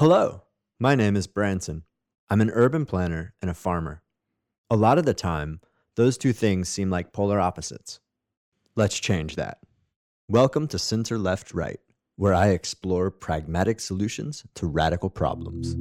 Hello, my name is Branson. I'm an urban planner and a farmer. A lot of the time, those two things seem like polar opposites. Let's change that. Welcome to Center Left Right, where I explore pragmatic solutions to radical problems.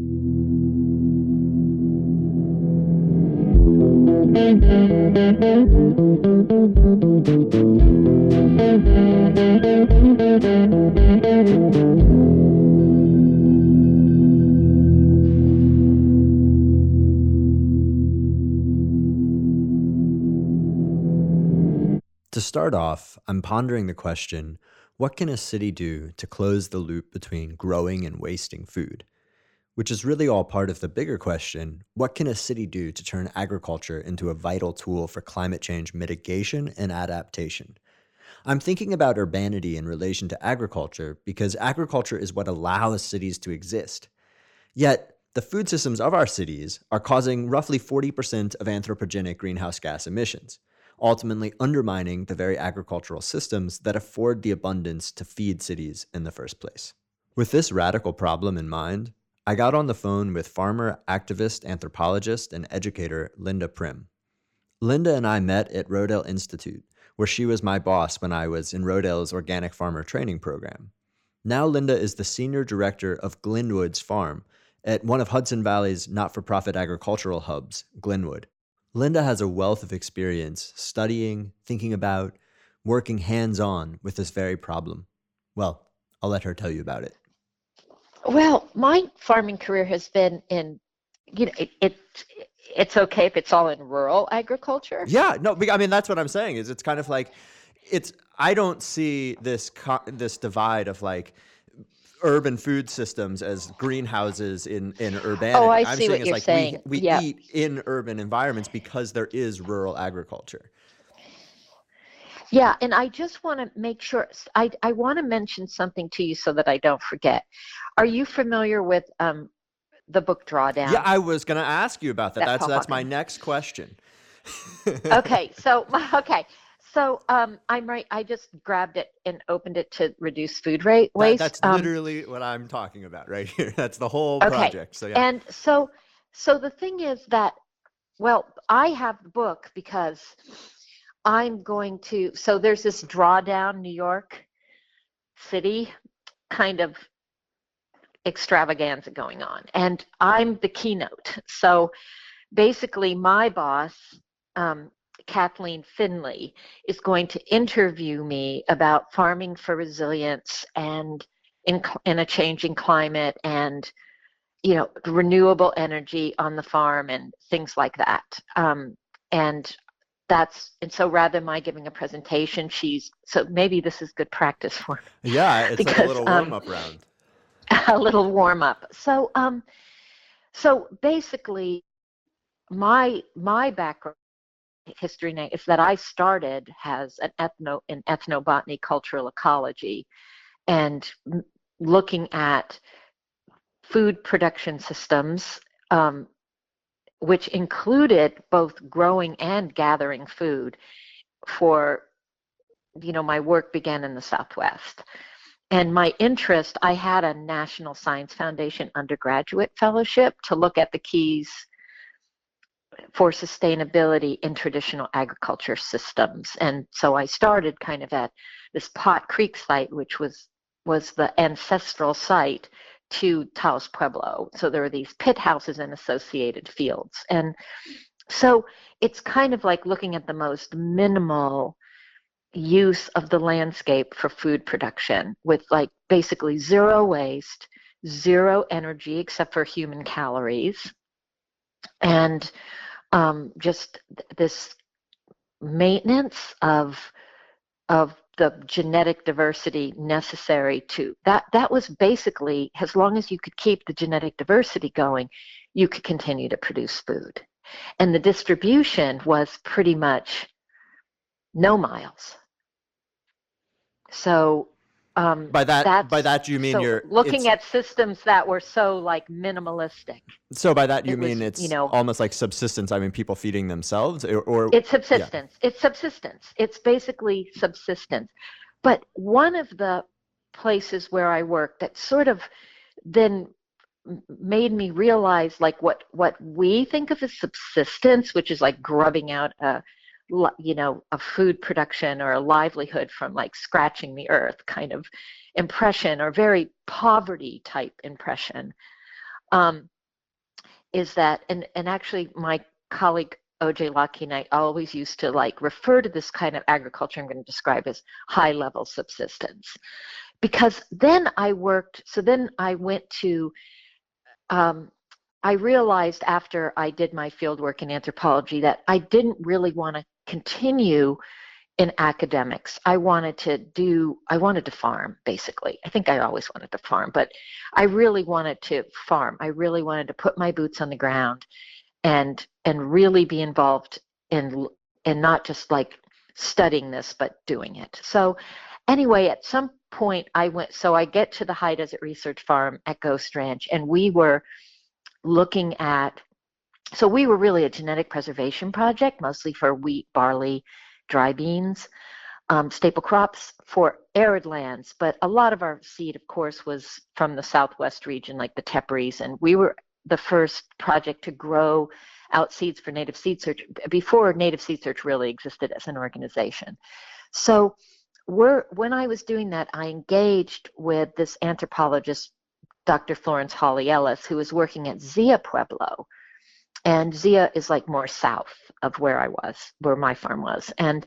Start off, I'm pondering the question what can a city do to close the loop between growing and wasting food? Which is really all part of the bigger question what can a city do to turn agriculture into a vital tool for climate change mitigation and adaptation? I'm thinking about urbanity in relation to agriculture because agriculture is what allows cities to exist. Yet, the food systems of our cities are causing roughly 40% of anthropogenic greenhouse gas emissions ultimately undermining the very agricultural systems that afford the abundance to feed cities in the first place. With this radical problem in mind, I got on the phone with farmer, activist, anthropologist, and educator Lynda Prim. Lynda and I met at Rodale Institute, where she was my boss when I was in Rodale's organic farmer training program. Now, Lynda is the senior director of Glynwood's Farm at one of Hudson Valley's not for profit agricultural hubs, Glenwood. Lynda has a wealth of experience studying, thinking about, working hands on with this very problem. Well, I'll let her tell you about it. Well, my farming career has been in, you know, it, it it's okay if it's all in rural agriculture. Yeah, no, I mean that's what I'm saying. Is it's kind of like, it's I don't see this this divide of like urban food systems as greenhouses in in urbanity. Oh, I I'm see what you're like saying. we, we yeah. eat in urban environments because there is rural agriculture. Yeah, and I just want to make sure I I want to mention something to you so that I don't forget. Are you familiar with um the book Drawdown? Yeah, I was going to ask you about that. That's That's that's my next question. okay, so okay. So um, I'm right. I just grabbed it and opened it to reduce food rate That- waste. that's Um, literally what I'm talking about right here. That's the whole Okay, project. So yeah. And so, so the thing is that, well, I have the book because I'm going to. So there's this drawdown New York City kind of extravaganza going on, and I'm the keynote. So basically, my boss, um, Kathleen Finley, is going to interview me about farming for resilience and in, in a changing climate and you know renewable energy on the farm and things like that um, and that's and so rather than my giving a presentation she's so maybe this is good practice for me. yeah, it's like a little um, warm up round. a little warm up so um so basically my my background history na- is that i started as an ethno in ethnobotany cultural ecology and looking at food production systems um, which included both growing and gathering food for you know my work began in the southwest. And my interest i had a national science foundation undergraduate fellowship to look at the keys for sustainability in traditional agriculture systems. And so i started kind of at this pot creek site which was was the ancestral site to taos pueblo. So there were these pit houses and associated fields. And so it's kind of like looking at the most minimal use of the landscape for food production with like basically zero waste, zero energy except for human calories, and um, just th- this maintenance of of the genetic diversity necessary to that that was basically as long as you could keep the genetic diversity going you could continue to produce food. And the distribution was pretty much no miles. So um, By that by that you mean so you're looking at systems that were so like minimalistic. So by that you it was, mean it's you know- almost like subsistence. I mean people feeding themselves or, or it's subsistence. It's subsistence. It's basically subsistence. But one of the places where i work that sort of then made me realize like what what we think of as subsistence which is like grubbing out a you know a food production or a livelihood from like scratching the earth kind of impression or very poverty type impression um, is that and and actually my colleague OJ Locke and I always used to like refer to this kind of agriculture I'm going to describe as high level subsistence. Because then I worked so then I went to um, I realized after I did my field work in anthropology that I didn't really want to continue in academics. I wanted to do, I wanted to farm basically. I think I always wanted to farm, but I really wanted to farm. I really wanted to put my boots on the ground and and really be involved in and not just like studying this but doing it. So anyway, at some point I went so I get to the High Desert Research Farm at Ghost Ranch and we were looking at so we were really a genetic preservation project mostly for wheat, barley, dry beans, um, staple crops for arid lands. But a lot of our seed, of course, was from the southwest region, like the Teparies, and we were the first project to grow out seeds for Native Seed Search before Native Seed Search really existed as an organization. So when I was doing that, I engaged with this anthropologist, Dr. Florence Hawley Ellis, who was working at Zia Pueblo. And Zia is like more south of where I was, where my farm was, and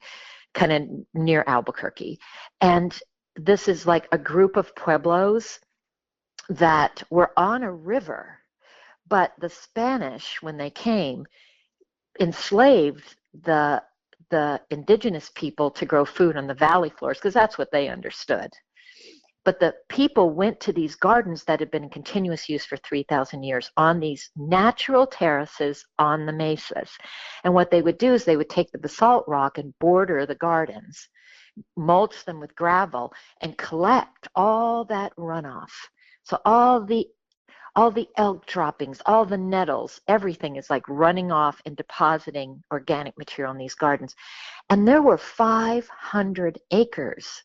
kind of near Albuquerque. And this is like a group of pueblos that were on a river, but the Spanish, when they came, enslaved the the indigenous people to grow food on the valley floors because that's what they understood. But the people went to these gardens that had been in continuous use for 3,000 years on these natural terraces on the mesas. And what they would do is they would take the basalt rock and border the gardens, mulch them with gravel, and collect all that runoff. So all the all the elk droppings, all the nettles, everything is like running off and depositing organic material in these gardens. And there were 500 acres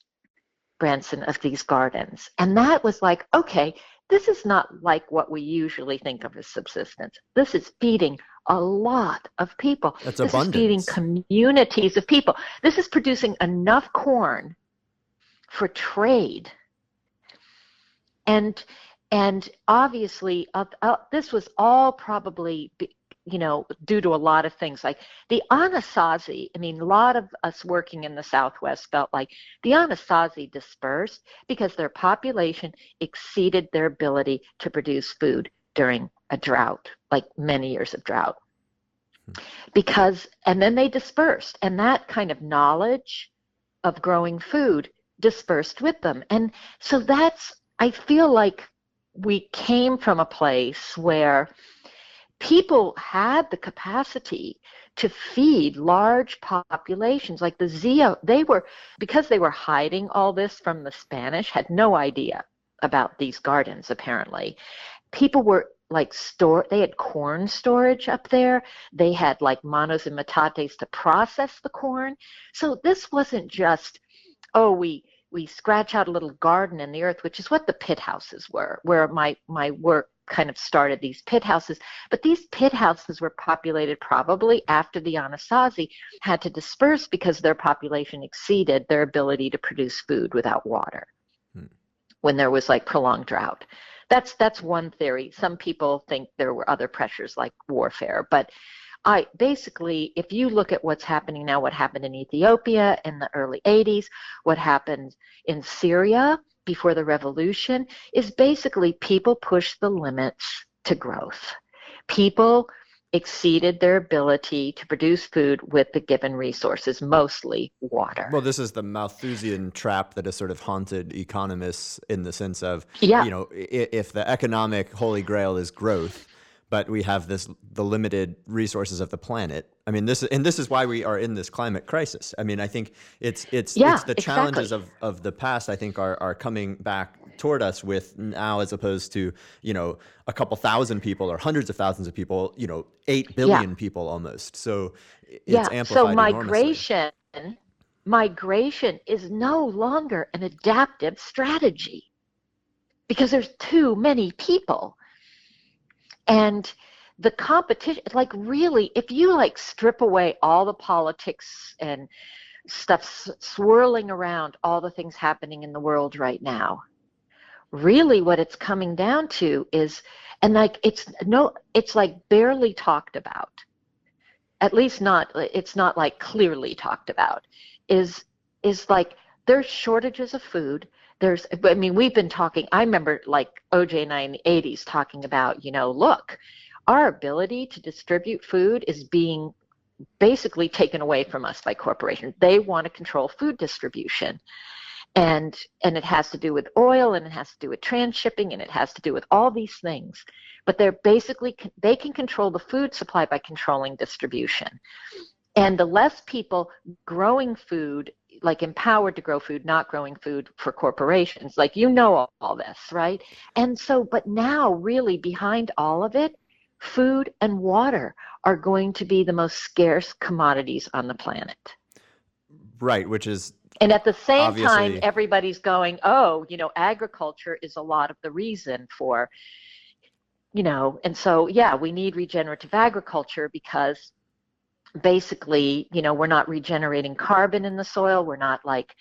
Branson, of these gardens. And that was like, okay, this is not like what we usually think of as subsistence. This is feeding a lot of people. That's this abundance. is feeding communities of people. This is producing enough corn for trade. And and obviously, uh, uh, this was all probably you know, due to a lot of things. Like the Anasazi, I mean, a lot of us working in the Southwest felt like the Anasazi dispersed because their population exceeded their ability to produce food during a drought, like many years of drought. Hmm. Because, and then they dispersed, and that kind of knowledge of growing food dispersed with them. And so that's, I feel like we came from a place where people had the capacity to feed large populations like the Zia they were because they were hiding all this from the Spanish had no idea about these gardens apparently. People were like store they had corn storage up there. They had like manos and metates to process the corn. So this wasn't just oh we we scratch out a little garden in the earth which is what the pit houses were where my my work kind of started these pit houses. But these pit houses were populated probably after the Anasazi had to disperse because their population exceeded their ability to produce food without water hmm. when there was like prolonged drought. That's that's one theory. Some people think there were other pressures like warfare, but I basically, if you look at what's happening now, what happened in Ethiopia in the early 80s, what happened in Syria before the revolution is basically people push the limits to growth. People exceeded their ability to produce food with the given resources, mostly water. Well, this is the Malthusian trap that has sort of haunted economists in the sense of, yeah. you know, if the economic holy grail is growth, but we have this the limited resources of the planet. I mean, this and this is why we are in this climate crisis. I mean, I think it's it's yeah, it's the exactly. challenges of, of the past. I think are are coming back toward us with now as opposed to you know a couple thousand people or hundreds of thousands of people. You know, eight billion yeah. people almost. So it's yeah. amplified. So migration. Enormously. Migration is no longer an adaptive strategy because there's too many people and the competition like really if you like strip away all the politics and stuff swirling around all the things happening in the world right now really what it's coming down to is and like it's no it's like barely talked about. At least not it's not like clearly talked about is is like there's shortages of food there's i mean we've been talking i remember like oj and i in the 80s talking about you know look our ability to distribute food is being basically taken away from us by corporations. They want to control food distribution. And and it has to do with oil and it has to do with transshipping and it has to do with all these things. But they're basically they can control the food supply by controlling distribution. And the less people growing food like empowered to grow food not growing food for corporations. Like you know all, all this right? And so but now really behind all of it food and water are going to be the most scarce commodities on the planet. Right which is and at the same Obviously. time, everybody's going, oh, you know, agriculture is a lot of the reason for, you know, and so, yeah, we need regenerative agriculture because basically, you know, we're not regenerating carbon in the soil. We're not like,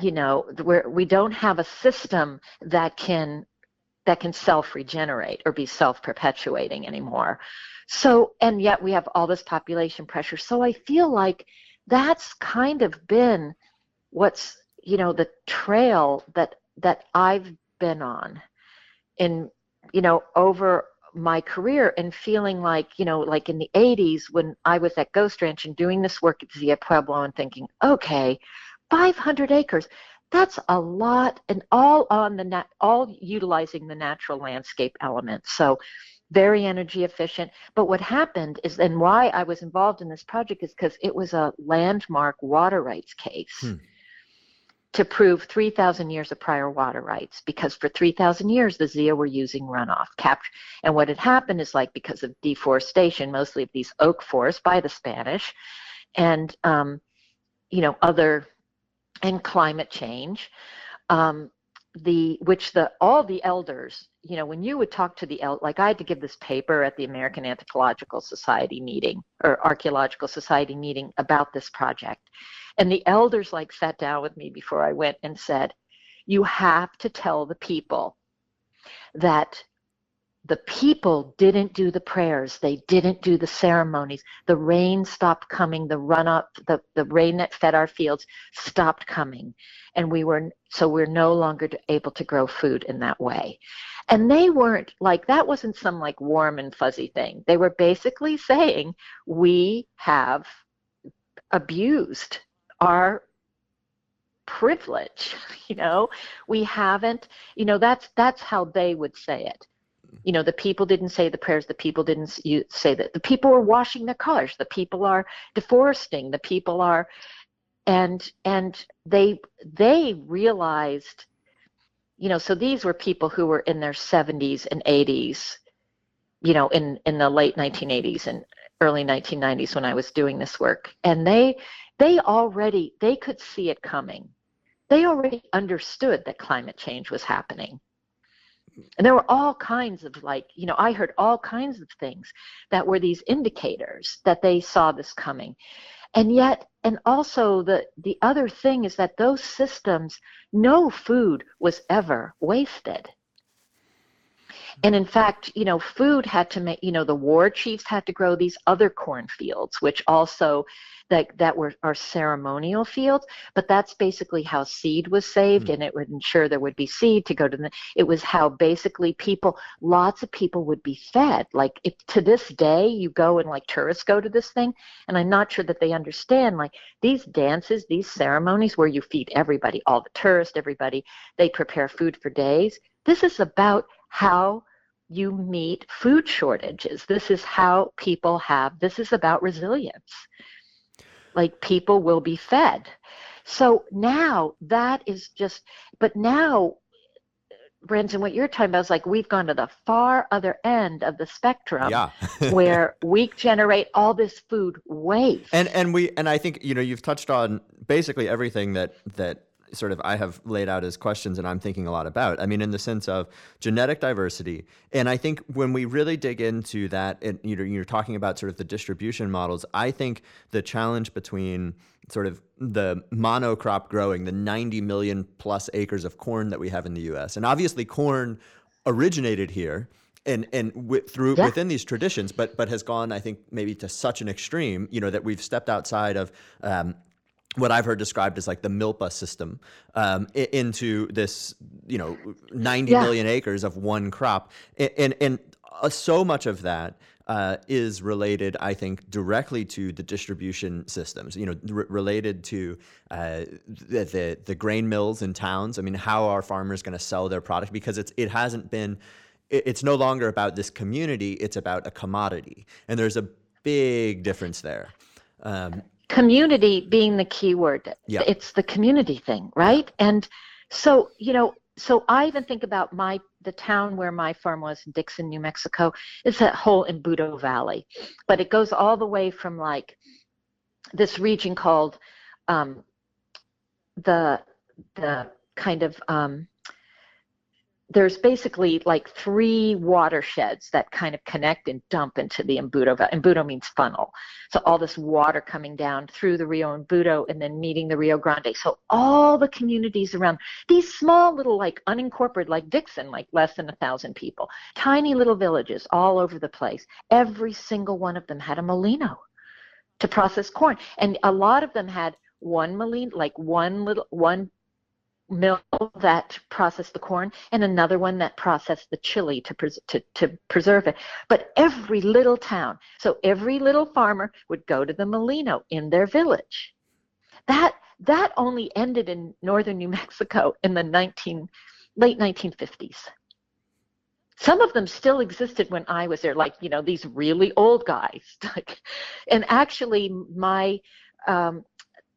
you know, we're, we don't have a system that can that can self-regenerate or be self-perpetuating anymore. So, and yet we have all this population pressure. So I feel like that's kind of been what's you know the trail that that I've been on in you know over my career and feeling like you know like in the 80s when I was at Ghost Ranch and doing this work at Zia Pueblo and thinking okay 500 acres that's a lot and all on the nat- all utilizing the natural landscape element. So very energy efficient. But what happened is and why I was involved in this project is because it was a landmark water rights case. Hmm to prove 3,000 years of prior water rights because for 3,000 years the Zia were using runoff capture. And what had happened is like because of deforestation, mostly of these oak forests by the Spanish, and um, you know other and climate change, um, the which the all the elders, you know, when you would talk to the el like I had to give this paper at the American Anthropological Society meeting or Archaeological Society meeting about this project and the elders like sat down with me before I went and said, You have to tell the people that the people didn't do the prayers. They didn't do the ceremonies. The rain stopped coming. The run up the, the rain that fed our fields stopped coming. And we were so we're no longer able to grow food in that way. And they weren't like that wasn't some like warm and fuzzy thing. They were basically saying we have abused our privilege you know? We haven't you know that's that's how they would say it. You know the people didn't say the prayers the people didn't say that. The people are washing their cars the people are deforesting. The people are and and they they realized you know so these were people who were in their 70s and 80s you know in in the late 1980s and early 1990s when I was doing this work. And they they already they could see it coming. They already understood that climate change was happening. And there were all kinds of like you know i heard all kinds of things that were these indicators that they saw this coming. And yet and also the the other thing is that those systems no food was ever wasted and in fact, you know, food had to make, you know, the war chiefs had to grow these other cornfields, which also that that were are ceremonial fields, but that's basically how seed was saved, mm. and it would ensure there would be seed to go to the. It was how basically people, lots of people would be fed. Like if to this day you go and like tourists go to this thing, and I'm not sure that they understand like these dances, these ceremonies where you feed everybody, all the tourists, everybody, they prepare food for days. This is about how you meet food shortages. This is how people have, this is about resilience. Like people will be fed. So now that is just, but now, Branson, what you're talking about is like we've gone to the far other end of the spectrum yeah. where we generate all this food waste. And and we and I think, you know, you've touched on basically everything that that sort of I have laid out as questions and I'm thinking a lot about. I mean, in the sense of genetic diversity, and I think when we really dig into that, and you know, you're talking about sort of the distribution models. I think the challenge between sort of the monocrop growing, the 90 million plus acres of corn that we have in the U.S., and obviously corn originated here and and w- through yeah. within these traditions, but but has gone, I think, maybe to such an extreme, you know, that we've stepped outside of um, what I've heard described as like the milpa system um, into this, you know, ninety yeah. million acres of one crop, and and, and uh, so much of that uh, is related, I think, directly to the distribution systems. You know, r- related to uh, the, the, the grain mills in towns. I mean, how are farmers going to sell their product? Because it's it hasn't been. It, it's no longer about this community. It's about a commodity, and there's a big difference there. Um, community being the key word. Yeah. It's the community thing, right? And so, you know, so I even think about my the town where my farm was in Dixon, New Mexico, It's that whole Embudo Valley. But it goes all the way from like this region called um, the the kind of um, there's basically like three watersheds that kind of connect and dump into the Embudo. Embudo means funnel. So all this water coming down through the Rio Embudo and then meeting the Rio Grande. So all the communities around these small little like unincorporated, like Dixon, like less than a thousand people, tiny little villages all over the place. Every single one of them had a molino to process corn. And a lot of them had one molino, like one little, one mill that processed the corn and another one that processed the chili to, pres- to, to preserve it. But every little town, so every little farmer would go to the molino in their village. That that only ended in northern New Mexico in the 19 late 1950s. Some of them still existed when I was there, like you know these really old guys. and actually, my um,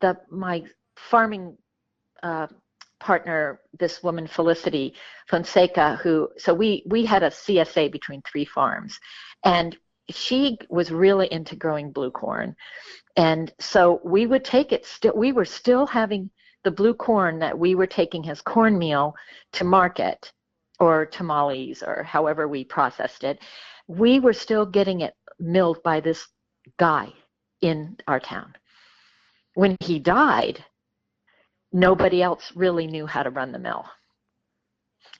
the my farming uh, partner, this woman Felicity Fonseca, who so we we had a CSA between three farms, and she was really into growing blue corn, and so we would take it. Still, we were still having the blue corn that we were taking as cornmeal to market, or tamales, or however we processed it. We were still getting it milled by this guy in our town. When he died, nobody else really knew how to run the mill.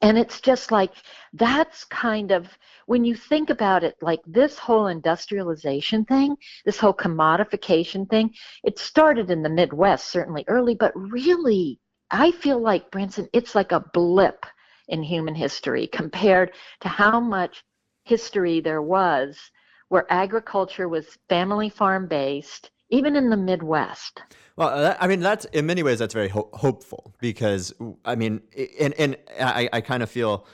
And it's just like that's kind of when you think about it, like this whole industrialization thing, this whole commodification thing, it started in the Midwest, certainly early, but really, I feel like, Branson, it's like a blip in human history compared to how much history there was where agriculture was family farm based even in the Midwest. Well, I mean, that's in many ways that's very ho- hopeful because I mean, and and I, I kind of feel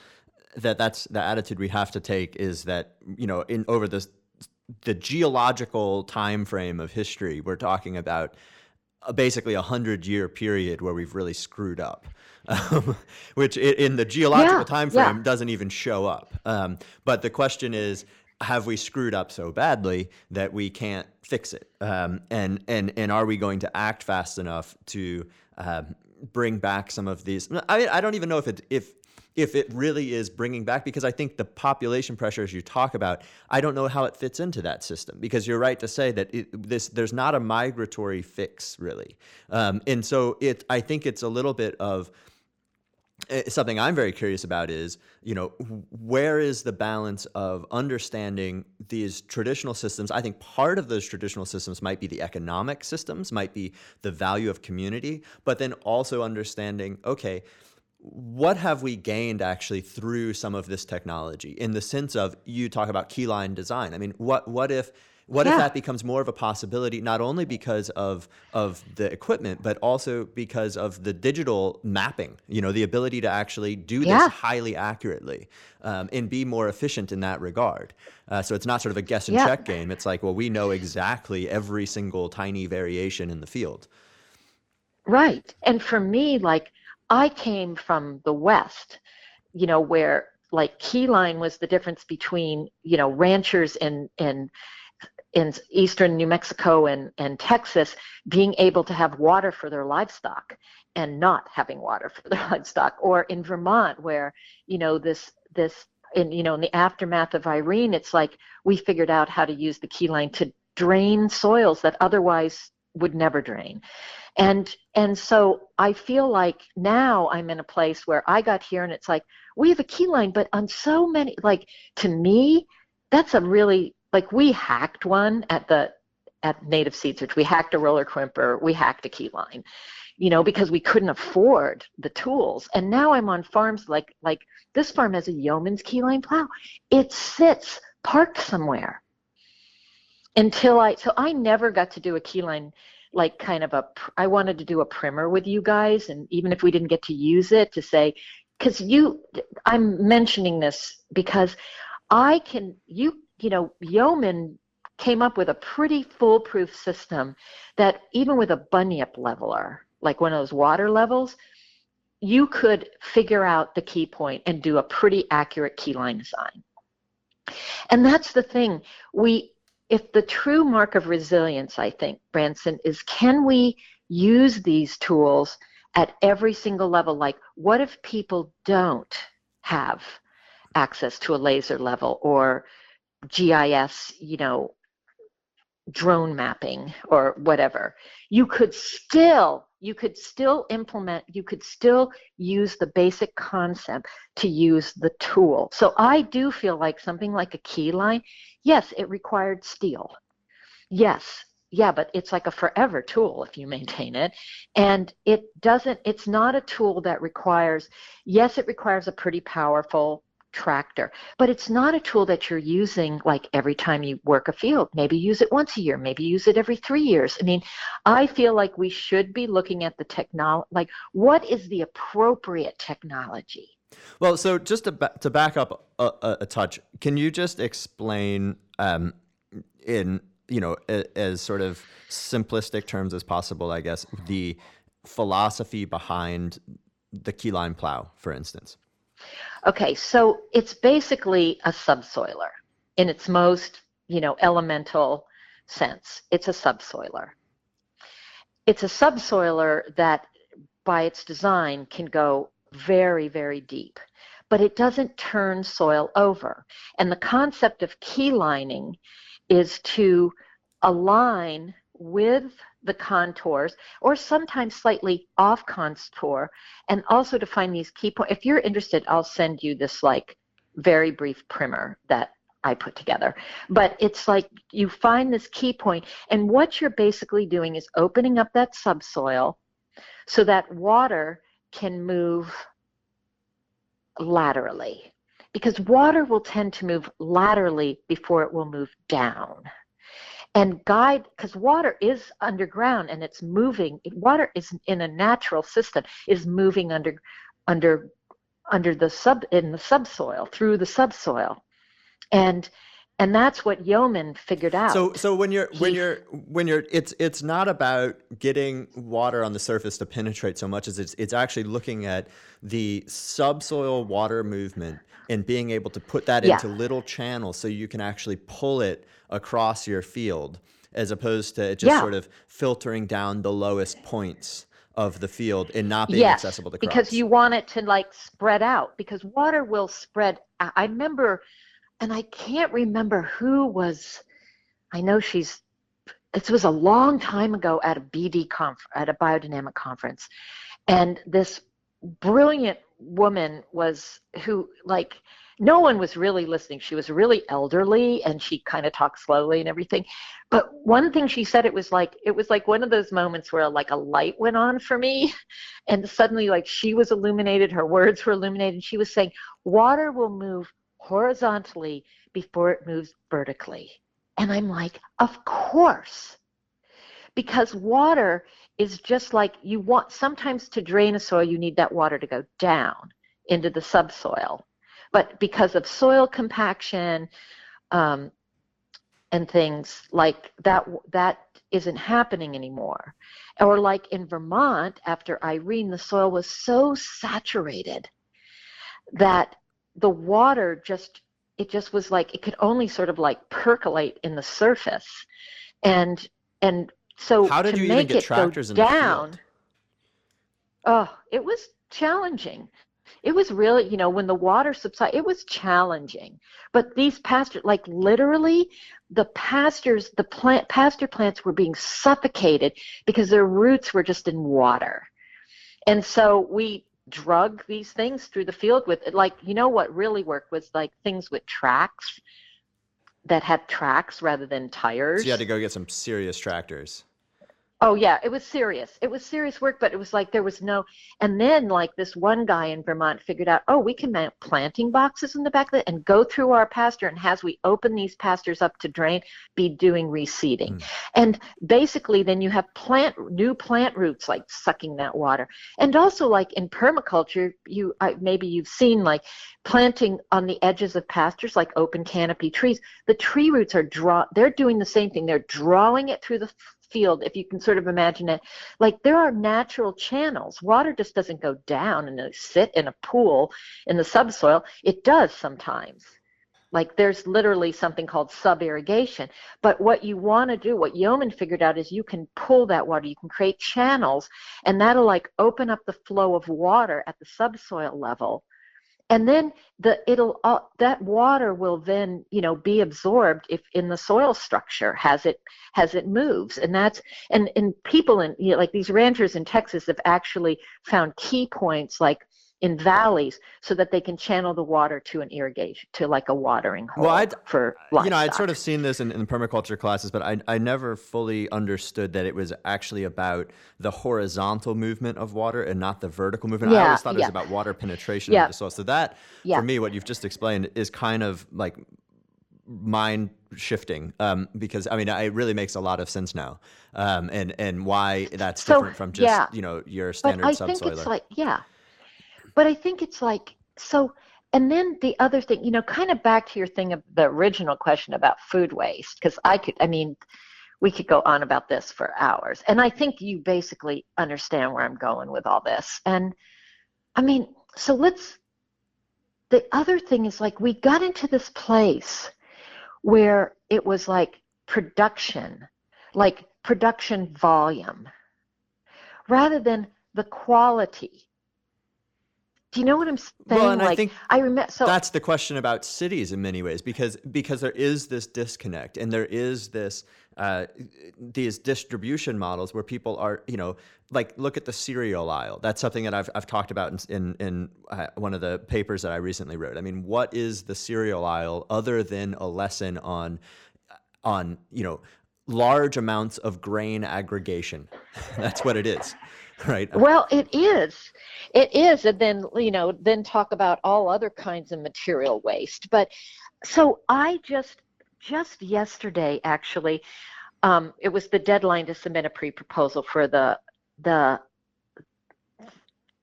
that that's the attitude we have to take is that you know in over this the geological time frame of history we're talking about a, basically a hundred year period where we've really screwed up. Um, which in the geological yeah, time frame yeah. doesn't even show up. Um, but the question is, have we screwed up so badly that we can't fix it? Um, and and and are we going to act fast enough to um, bring back some of these? I mean, I don't even know if it if if it really is bringing back because I think the population pressures you talk about, I don't know how it fits into that system because you're right to say that it, this there's not a migratory fix really, um, and so it I think it's a little bit of Eh, something I'm very curious about is, you know, where is the balance of understanding these traditional systems? I think part of those traditional systems might be the economic systems, might be the value of community, but then also understanding, okay, what have we gained actually through some of this technology in the sense of you talk about keyline design? I mean, what what if what yeah. if that becomes more of a possibility, not only because of of the equipment, but also because of the digital mapping? You know, the ability to actually do yeah. this highly accurately um, and be more efficient in that regard. Uh, so it's not sort of a guess and yeah. check game. It's like, well, we know exactly every single tiny variation in the field. Right, and for me, like I came from the West, you know, where like keyline was the difference between you know ranchers and and in eastern New Mexico and, and Texas being able to have water for their livestock and not having water for their livestock, or in Vermont where you know this this in you know in the aftermath of Irene, it's like we figured out how to use the key line to drain soils that otherwise would never drain. And and so I feel like now I'm in a place where I got here and it's like we have a key line, but on so many like to me, that's a really like we hacked one at the at Native Seed Search. We hacked a roller crimper, we hacked a keyline, you know, because we couldn't afford the tools. And now I'm on farms like like this farm has a yeoman's keyline plow. It sits parked somewhere until I so I never got to do a keyline like kind of a I wanted to do a primer with you guys and even if we didn't get to use it to say cuz you I'm mentioning this because I can you you know Yeoman came up with a pretty foolproof system that even with a bunyip leveler like one of those water levels you could figure out the key point and do a pretty accurate keyline design. And that's the thing. We if the true mark of resilience, I think, Branson, is can we use these tools at every single level? Like, what if people don't have access to a laser level or GIS, you know, drone mapping or whatever? You could still you could still implement, you could still use the basic concept to use the tool. So I do feel like something like a key line, yes, it required steel. Yes, yeah, but it's like a forever tool if you maintain it. And it doesn't, it's not a tool that requires, yes, it requires a pretty powerful tractor. But it's not a tool that you're using like every time you work a field. Maybe use it once a year, maybe use it every three years. I mean, I feel like we should be looking at the technology, like what is the appropriate technology? Well, so just to, ba- to back up a, a, a, touch, can you just explain um, in, you know, a, as sort of simplistic terms as possible, I guess, the philosophy behind the keyline plow, for instance? Okay, so it's basically a subsoiler in its most, you know, elemental sense. It's a subsoiler. It's a subsoiler that by its design can go very, very deep, but it doesn't turn soil over. And the concept of key lining is to align with the contours or sometimes slightly off contour and also to find these key points. If you're interested, I'll send you this like very brief primer that I put together. But it's like you find this key point and what you're basically doing is opening up that subsoil so that water can move laterally because water will tend to move laterally before it will move down and guide because water is underground and it's moving water is in a natural system is moving under under under the sub in the subsoil through the subsoil. And and that's what yeoman figured out so so when you're he, when you're when you're it's it's not about getting water on the surface to penetrate so much as it's it's actually looking at the subsoil water movement and being able to put that yeah. into little channels so you can actually pull it across your field as opposed to just yeah. sort of filtering down the lowest points of the field and not being yes, accessible to crops. Because you want it to like spread out because water will spread. I remember, and I can't remember who was, I know she's, This was a long time ago at a BD conf, at a biodynamic conference. And this brilliant woman was who like no one was really listening. She was really elderly and she kind of talked slowly and everything. But one thing she said, it was like it was like one of those moments where like a light went on for me, and suddenly like she was illuminated, her words were illuminated. She was saying, "Water will move horizontally before it moves vertically," and I'm like, "Of course." Because water is just like you want sometimes to drain a soil you need that water to go down into the subsoil but because of soil compaction um, and things like that that isn't happening anymore or like in vermont after irene the soil was so saturated that the water just it just was like it could only sort of like percolate in the surface. And and so how did to you make even get it tractors down oh it was challenging. It was really you know when the water subsided it was challenging. But these pasture like literally the pastures the plant pasture plants were being suffocated because their roots were just in water. And so we drug these things through the field with like you know what really worked was like things with tracks that had tracks rather than tires So you had to go get some serious tractors. Oh yeah, it was serious. It was serious work, but it was like there was no. And then like this one guy in Vermont figured out, oh, we can mount planting boxes in the back of it and go through our pasture, and as we open these pastures up to drain, be doing reseeding. Mm. And basically, then you have plant new plant roots like sucking that water. And also like in permaculture, you I, maybe you've seen like planting on the edges of pastures like open canopy trees. The tree roots are draw. They're doing the same thing. They're drawing it through the field if you can sort of imagine it. Like there are natural channels. Water just doesn't go down and sit in a pool in the subsoil. It does sometimes. Like there's literally something called sub irrigation but what you want to do what yeoman figured out is you can pull that water. You can create channels and that'll like open up the flow of water at the subsoil level and then the it'll uh, that water will then you know be absorbed if in the soil structure as it as it moves. And that's and and people in you know, like these ranchers in texas have actually found key points like in valleys so that they can channel the water to an irrigation to like a watering hole Well, I'd- for You know, I'd sort of seen this in, in permaculture classes, but I, I never fully understood that it was actually about the horizontal movement of water and not the vertical movement. yeah, I always thought it was yeah. about water penetration Yeah. of the soil. So that, Yeah. for me, what you've just explained is kind of like mind shifting um, because I mean it really makes a lot of sense now um, and and why that's So, different from just yeah. you know your but standard I subsoiler. think it's like yeah, but I think it's like so. And then the other thing, you know, kind of back to your thing of the original question about food waste, because I could, I mean, we could go on about this for hours, and I think you basically understand where I'm going with all this. And I mean, so let's. The other thing is like we got into this place where it was like production, like production volume, rather than the quality. Do you know what I'm saying? well, and like I think I remember. So that's the question about cities in many ways because because there is this disconnect and there is this uh, these distribution models where people are you know like look at the cereal aisle that's something that I've, I've talked about in in, in uh, one of the papers that I recently wrote I mean what is the cereal aisle other than a lesson on on you know large amounts of grain aggregation that's what it is right Well, it is. It is. And then, you know, then talk about all other kinds of material waste. But so I just, just yesterday, actually, um, it was the deadline to submit a pre-proposal for the, the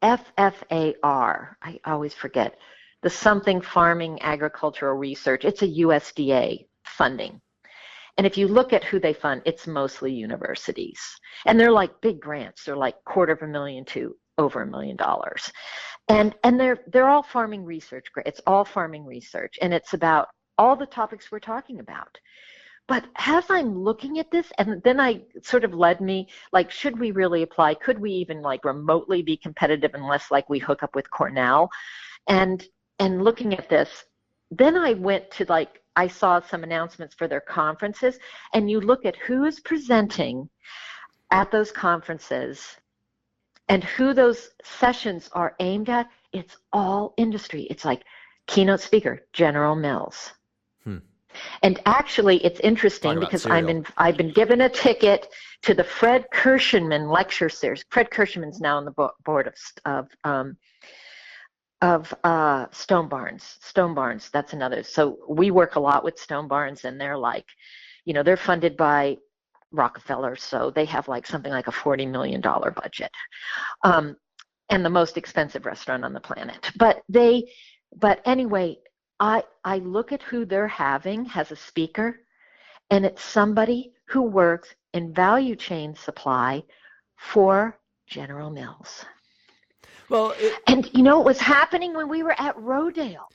FFAR. I always forget the something farming agricultural research. It's a USDA funding. And if you look at who they fund, it's mostly universities. And they're like big grants. They're like quarter of a million to over a million dollars. And and they're they're all farming research. It's all farming research. And it's about all the topics we're talking about. But as I'm looking at this, and then I sort of led me like, should we really apply? Could we even like remotely be competitive unless like we hook up with Cornell? And and looking at this, then I went to like I saw some announcements for their conferences, and you look at who is presenting at those conferences and who those sessions are aimed at. It's all industry. It's like keynote speaker, General Mills. Hmm. And actually, it's interesting because I've cereal. been I've been given a ticket to the Fred Kirschenmann lecture series. Fred Kirschenmann's now on the bo- board of of um, of uh, Stone Barns. Stone Barns, that's another. So we work a lot with Stone Barns, and they're like, you know, they're funded by Rockefeller, so they have like something like a forty million dollar budget, um, and the most expensive restaurant on the planet. But they, but anyway, I I look at who they're having as a speaker, and it's somebody who works in value chain supply for General Mills. well it, And you know what was happening when we were at Rodale?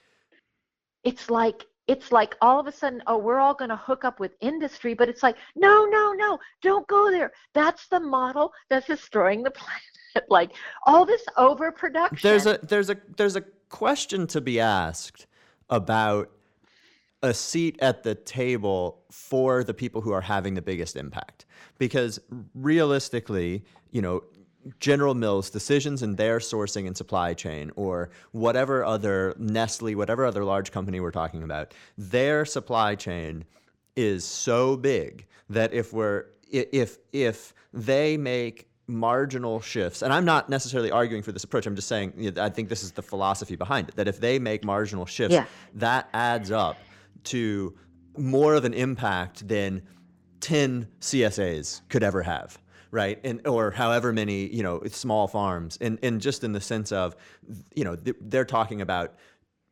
It's like it's like all of a sudden, oh, we're all going to hook up with industry, but it's like, no, no, no, don't go there. That's the model that's destroying the planet. like all this overproduction. There's a there's a there's a question to be asked about a seat at the table for the people who are having the biggest impact. Because realistically, you know, General Mills decisions in their sourcing and supply chain, or whatever other Nestle, whatever other large company we're talking about, their supply chain is so big that if we're if if they make marginal shifts, and I'm not necessarily arguing for this approach. I'm just saying you know, I think this is the philosophy behind it. That if they make marginal shifts, yeah. that adds up to more of an impact than 10 CSAs could ever have right? And or however many you know small farms. And and just in the sense of you know they're talking about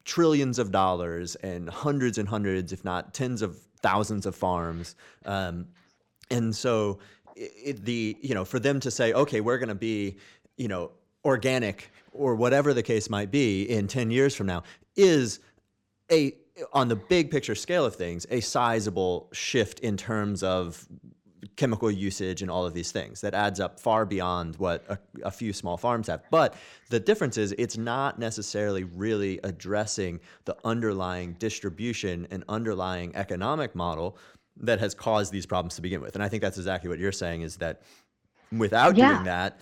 trillions of dollars and hundreds and hundreds if not tens of thousands of farms. Um, and so it, the you know for them to say okay we're going to be you know organic or whatever the case might be in 10 years from now is a on the big picture scale of things, a sizable shift in terms of chemical usage and all of these things that adds up far beyond what a, a, few small farms have. But the difference is it's not necessarily really addressing the underlying distribution and underlying economic model that has caused these problems to begin with. And I think that's exactly what you're saying is that without yeah. doing that,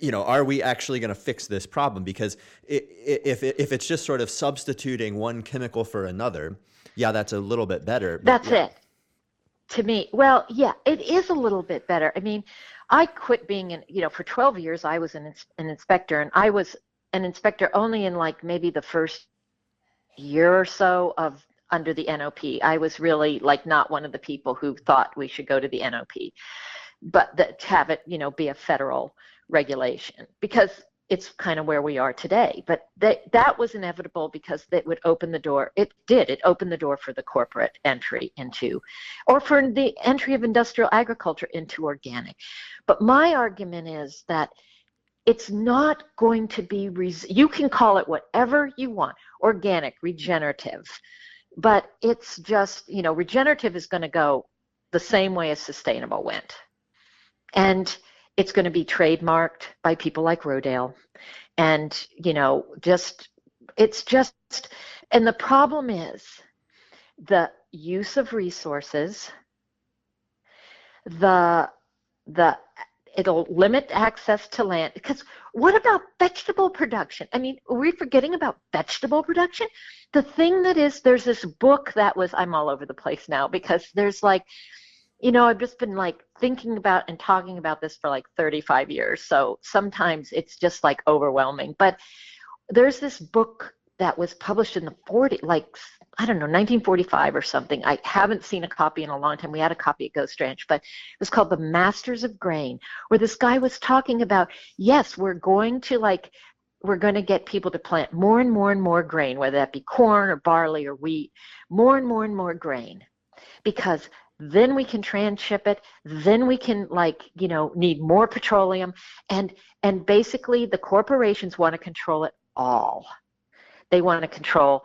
you know, are we actually going to fix this problem? Because if if it's just sort of substituting one chemical for another, yeah, that's a little bit better. That's yeah. it. To me, well, yeah, it is a little bit better. I mean, I quit being an, you know, for 12 years I was an an inspector, and I was an inspector only in like maybe the first year or so of under the NOP. I was really like not one of the people who thought we should go to the NOP, but that have it, you know, be a federal regulation because it's kind of where we are today. But that that was inevitable because that would open the door. It did. It opened the door for the corporate entry into, or for the entry of industrial agriculture into organic. But my argument is that it's not going to be. Res- you can call it whatever you want, organic, regenerative, but it's just you know regenerative is going to go the same way as sustainable went, and it's going to be trademarked by people like Rodale. And, you know, just, it's just, and the problem is the use of resources, the, the, it'll limit access to land because what about vegetable production i mean are we forgetting about vegetable production the thing that is there's this book that was i'm all over the place now because there's like you know, I've just been like thinking about and talking about this for like 35 years. So sometimes it's just like overwhelming. But there's this book that was published in the 40, like, I don't know, 1945 or something. I haven't seen a copy in a long time. We had a copy at Ghost Ranch, but it was called The Masters of Grain, where this guy was talking about, yes, we're going to like, we're going to get people to plant more and more and more grain, whether that be corn or barley or wheat, more and more and more grain because then we can transship it then we can like you know need more petroleum and and basically the corporations want to control it all. They want to control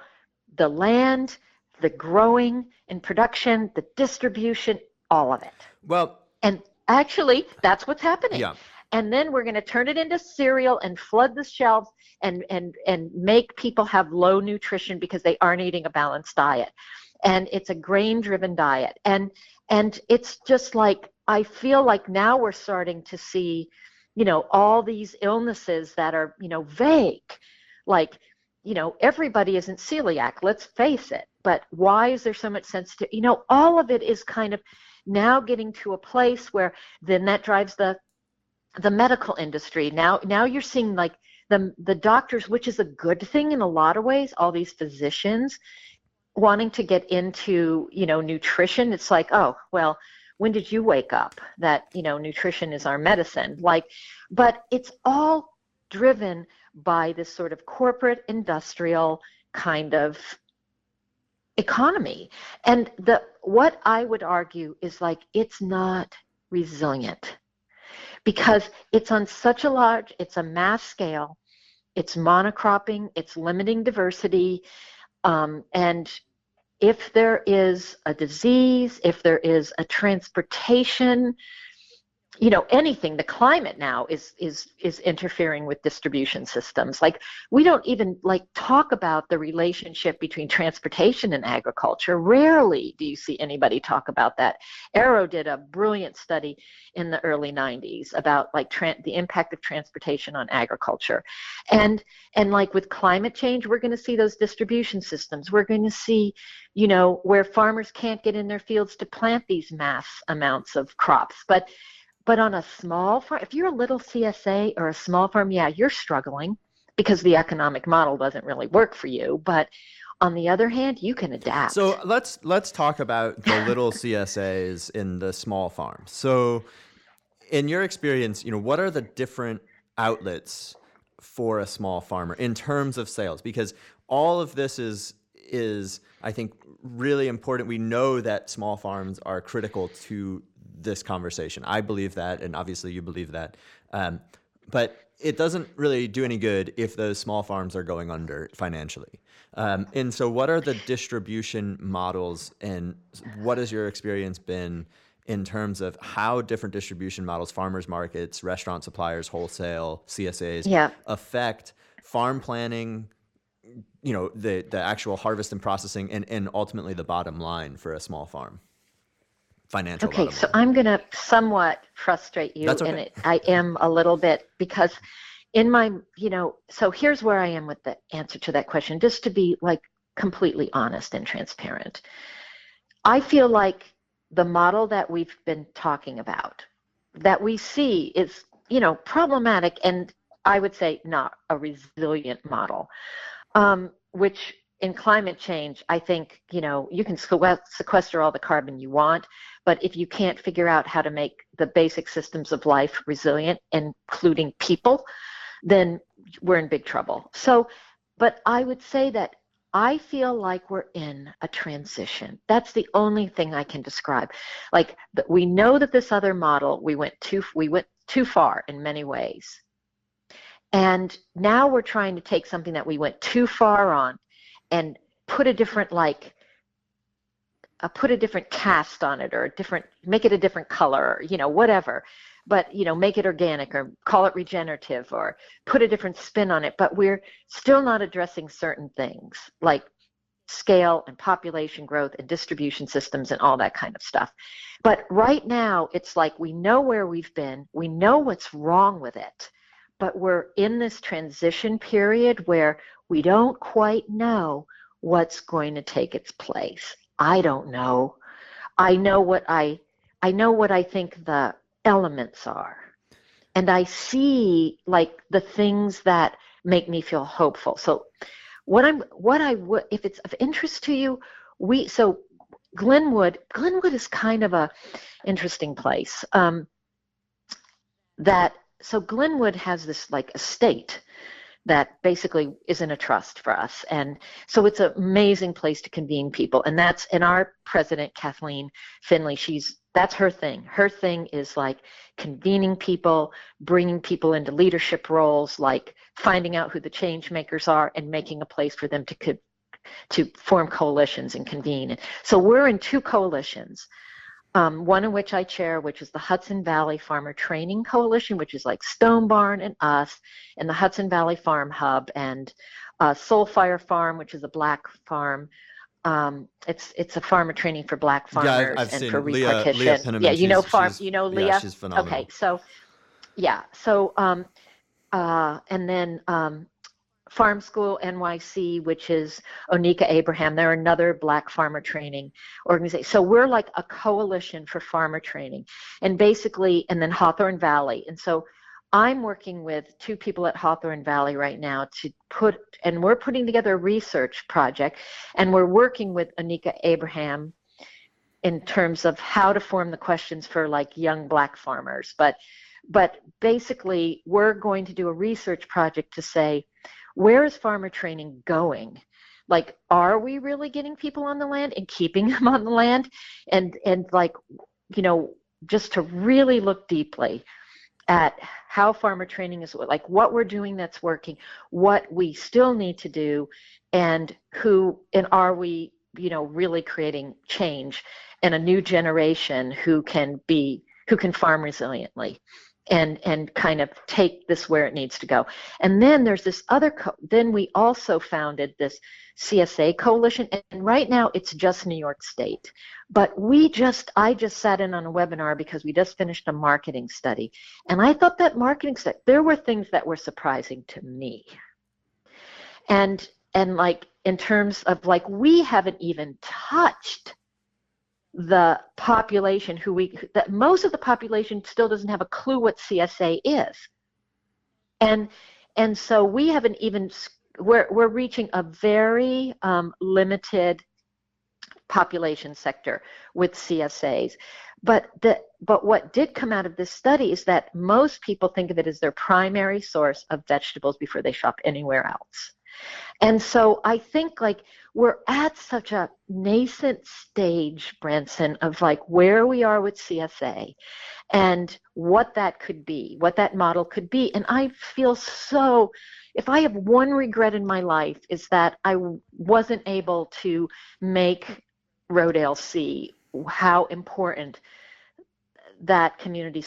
the land the growing and production the distribution all of it. Well and actually that's what's happening. Yeah. And then we're going to turn it into cereal and flood the shelves and and and make people have low nutrition because they aren't eating a balanced diet and it's a grain driven diet. And and it's just like i feel like now we're starting to see you know all these illnesses that are you know vague. Like you know everybody isn't celiac let's face it but why is there so much sensitivity you know all of it is kind of now getting to a place where then that drives the the medical industry. Now now you're seeing like the the doctors which is a good thing in a lot of ways all these physicians wanting to get into you know nutrition it's like oh well when did you wake up that you know nutrition is our medicine? Like but it's all driven by this sort of corporate industrial kind of economy. And the what i would argue is like it's not resilient because it's on such a large it's a mass scale it's monocropping it's limiting diversity um, and if there is a disease, if there is a transportation you know anything the climate now is is is interfering with distribution systems. Like we don't even like talk about the relationship between transportation and agriculture. Rarely do you see anybody talk about that. Arrow did a brilliant study in the early 90s about like tra- the impact of transportation on agriculture. And and like with climate change we're going to see those distribution systems. We're going to see you know where farmers can't get in their fields to plant these mass amounts of crops. But but on a small farm, if you're a little CSA or a small farm, yeah, you're struggling because the economic model doesn't really work for you. But on the other hand, you can adapt. So let's let's talk about the little CSAs in the small farms. So in your experience, you know, what are the different outlets for a small farmer in terms of sales? Because all of this is is I think really important. We know that small farms are critical to this conversation. I believe that, and obviously you believe that. Um, but it doesn't really do any good if those small farms are going under financially. Um, and so, what are the distribution models, and what has your experience been in terms of how different distribution models, farmers markets, restaurant suppliers, wholesale, CSAs, yeah. affect farm planning? You know, the the actual harvest and processing, and and ultimately the bottom line for a small farm financial. Okay, so I'm going to somewhat frustrate you, okay. and it, I am a little bit because in my, you know, so here's where I am with the answer to that question, just to be like completely honest and transparent. I feel like the model that we've been talking about, that we see is, you know, problematic and I would say not a resilient model, um, which in climate change, I think, you know, you can sequester all the carbon you want, but if you can't figure out how to make the basic systems of life resilient, including people, then we're in big trouble. So, but I would say that I feel like we're in a transition. That's the only thing I can describe. Like we know that this other model, we went too we went too far in many ways. And now we're trying to take something that we went too far on and put a different like uh, put a different cast on it or a different make it a different color or, you know whatever. But you know make it organic or call it regenerative or put a different spin on it. But we're still not addressing certain things like scale and population growth and distribution systems and all that kind of stuff. But right now it's like we know where we've been. We know what's wrong with it but we're in this transition period where we don't quite know what's going to take its place I don't know. I know what I I know what I think the elements are. And I see like the things that make me feel hopeful. So what I'm what I would if it's of interest to you, we so Glynwood, Glynwood is kind of a interesting place. Um, that so Glynwood has this like estate that basically is in a trust for us. And so it's an amazing place to convene people. And that's, and our president, Kathleen Finley, she's, that's her thing. Her thing is like convening people, bringing people into leadership roles, like finding out who the change makers are and making a place for them to, to form coalitions and convene. So we're in two coalitions um, one in which I chair, which is the Hudson Valley Farmer Training Coalition, which is like Stone Barn and us, and the Hudson Valley Farm Hub, and uh, Soul Fire Farm, which is a black farm. Um, it's it's a farmer training for black farmers yeah, I've, and seen for Leah, repartition. Leah yeah, you know farm, you know Leah. Yeah, she's phenomenal. Okay, so yeah, so um, uh, and then um, Farm School NYC, which is Onika Abraham. They're another Black farmer training organization. So we're like a coalition for farmer training. And basically, and then Hawthorne Valley. And so I'm working with two people at Hawthorne Valley right now to put, and we're putting together a research project, and we're working with Onika Abraham in terms of how to form the questions for like young black farmers. But but basically, we're going to do a research project to say, where is farmer training going? Like, are we really getting people on the land and keeping them on the land? And and like, you know, just to really look deeply at how farmer training is like what we're doing that's working, what we still need to do, and who and are we you know, really creating change and a new generation who can be who can farm resiliently and and kind of take this where it needs to go. And then there's this other co- then we also founded this CSA coalition and right now it's just New York State. But we just I just sat in on a webinar because we just finished a marketing study and I thought that marketing study there were things that were surprising to me. And and like in terms of like we haven't even touched the population who we that most of the population still doesn't have a clue what CSA is. And and so we haven't even we're we're reaching a very um, limited population sector with CSAs. But the but what did come out of this study is that most people think of it as their primary source of vegetables before they shop anywhere else. And so I think like we're at such a nascent stage, Branson, of like where we are with CSA and what that could be, what that model could be. And I feel so, if I have one regret in my life, is that I wasn't able to make Rodale see how important that community,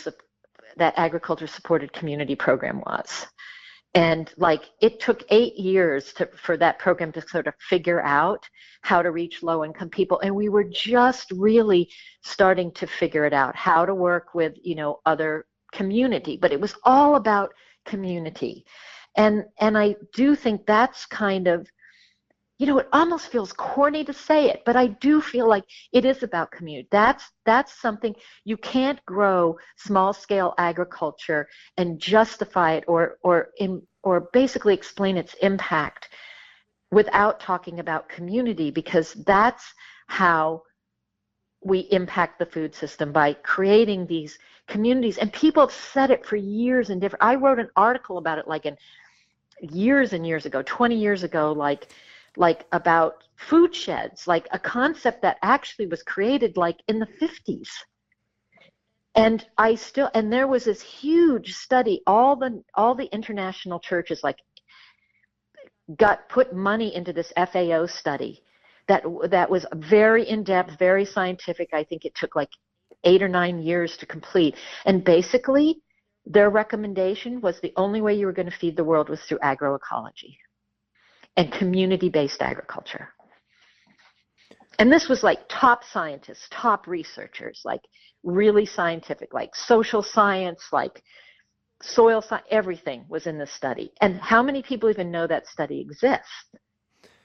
that agriculture supported community program was and like it took eight years to, for that program to sort of figure out how to reach low income people. And we were just really starting to figure it out how to work with you know other community. But it was all about community. And and i do think that's kind of you know, it almost feels corny to say it, but I do feel like it is about community. That's that's something you can't grow small scale agriculture and justify it or or in, or basically explain its impact without talking about community because that's how we impact the food system by creating these communities and people have said it for years and different I wrote an article about it like in years and years ago 20 years ago like like about food sheds, like a concept that actually was created like in the 50s. And I still and there was this huge study all the all the international churches like got put money into this FAO study that that was very in depth, very scientific. I think it took like 8 or 9 years to complete. And basically their recommendation was the only way you were going to feed the world was through agroecology and community-based agriculture. And this was like top scientists, top researchers, like really scientific, like social science, like soil science, everything was in this study. And how many people even know that study exists?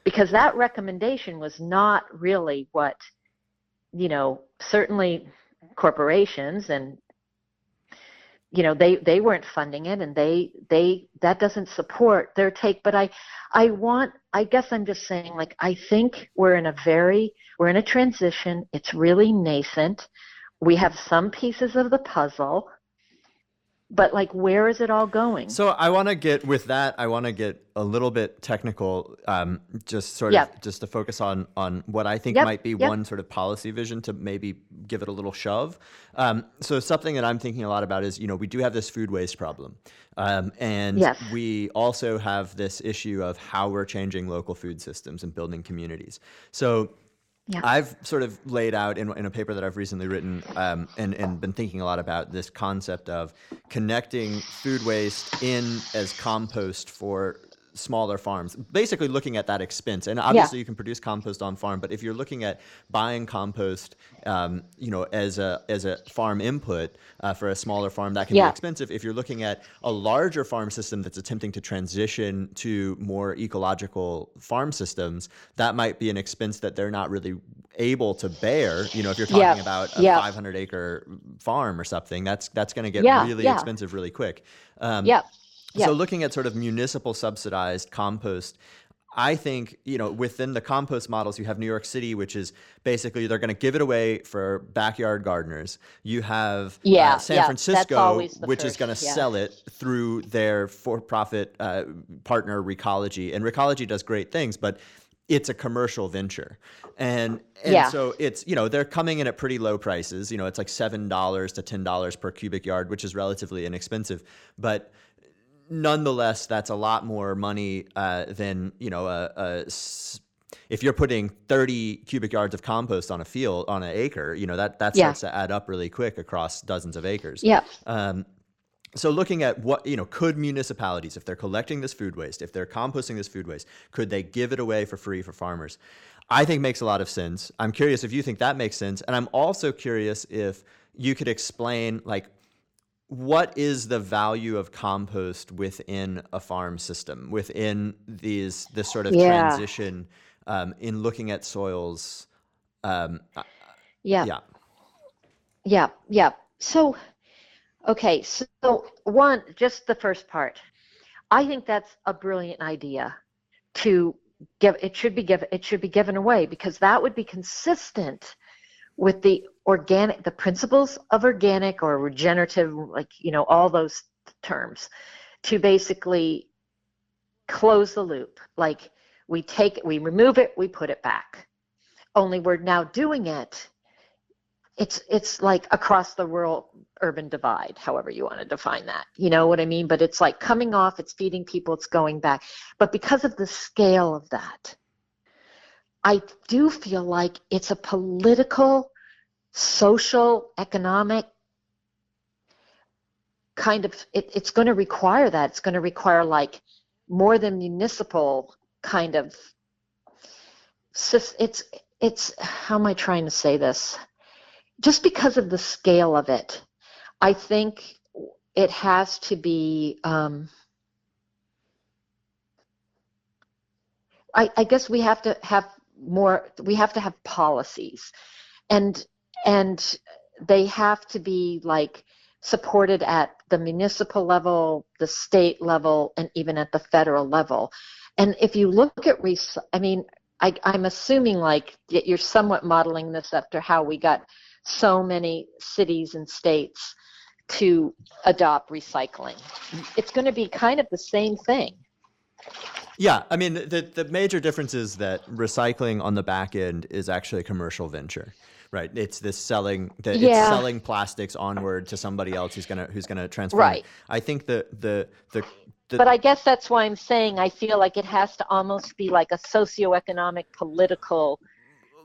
Because that recommendation was not really what, you know, certainly corporations and you know they they weren't funding it and they they that doesn't support their take but i i want i guess i'm just saying like i think we're in a very we're in a transition. It's really nascent. We have some pieces of the puzzle but like where is it all going so i want to get with that i want to get a little bit technical um, just sort yep. of just to focus on on what i think yep. might be yep. one sort of policy vision to maybe give it a little shove um, so something that i'm thinking a lot about is you know we do have this food waste problem um, and yes. we also have this issue of how we're changing local food systems and building communities so yeah. I've sort of laid out in, in a paper that I've recently written um, and, and been thinking a lot about this concept of connecting food waste in as compost for smaller farms basically looking at that expense. And obviously yeah. you can produce compost on farm but if you're looking at buying compost um, you know as a as a farm input uh, for a smaller farm that can yeah. be expensive. If you're looking at a larger farm system that's attempting to transition to more ecological farm systems that might be an expense that they're not really able to bear you know if you're talking yeah. about a 500 acre farm or something that's that's going to get really expensive really quick. Um, yeah so looking at sort of municipal subsidized compost, I think, you know, within the compost models, you have New York City, which is basically they're going to give it away for backyard gardeners. You have uh, yeah, uh, San yeah, Francisco, which first, is going to yeah. sell it through their for profit uh, partner, Recology. And Recology does great things, but it's a commercial venture. And and yeah. so it's, you know, they're coming in at pretty low prices. You know, it's like $7 to $10 per cubic yard, which is relatively inexpensive. But nonetheless, that's a lot more money uh, than you know a, a if you're putting 30 cubic yards of compost on a field on an acre, you know that that Yeah. starts to add up really quick across dozens of acres. Yeah. Um, so looking at what you know, could municipalities, if they're collecting this food waste, if they're composting this food waste, could they give it away for free for farmers? I think makes a lot of sense. I'm curious if you think that makes sense, and I'm also curious if you could explain like what is the value of compost within a farm system, within these this sort of Yeah. transition um, in looking at soils. Um, uh, Yeah. yeah, Yeah. Yeah. So, okay. So, one, just the first part. I think that's a brilliant idea to give it should be given it should be given away because that would be consistent with the organic the principles of organic or regenerative like you know all those terms to basically close the loop. Like we take it we remove it we put it back. Only we're now doing it it's it's like across the rural urban divide however you want to define that. You know what i mean? But it's like coming off it's feeding people it's going back. But because of the scale of that i do feel like it's a political social economic kind of it, it's going to require that. It's going to require like more than municipal kind of it's it's how am i trying to say this? Just because of the scale of it i think it has to be um, I, I guess we have to have more we have to have policies. And and they have to be like supported at the municipal level the state level and even at the federal level. And if you look at rec- i mean I, i'm assuming like you're somewhat modeling this after how we got so many cities and states to adopt recycling. It's going to be kind of the same thing. Yeah, I mean the the major difference is that recycling on the back end is actually a commercial venture, right? It's this selling that it's selling plastics onward to somebody else who's gonna who's gonna transform. it. Right. I think the the the, the But I guess that's why I'm saying I feel like it has to almost be like a socioeconomic, political,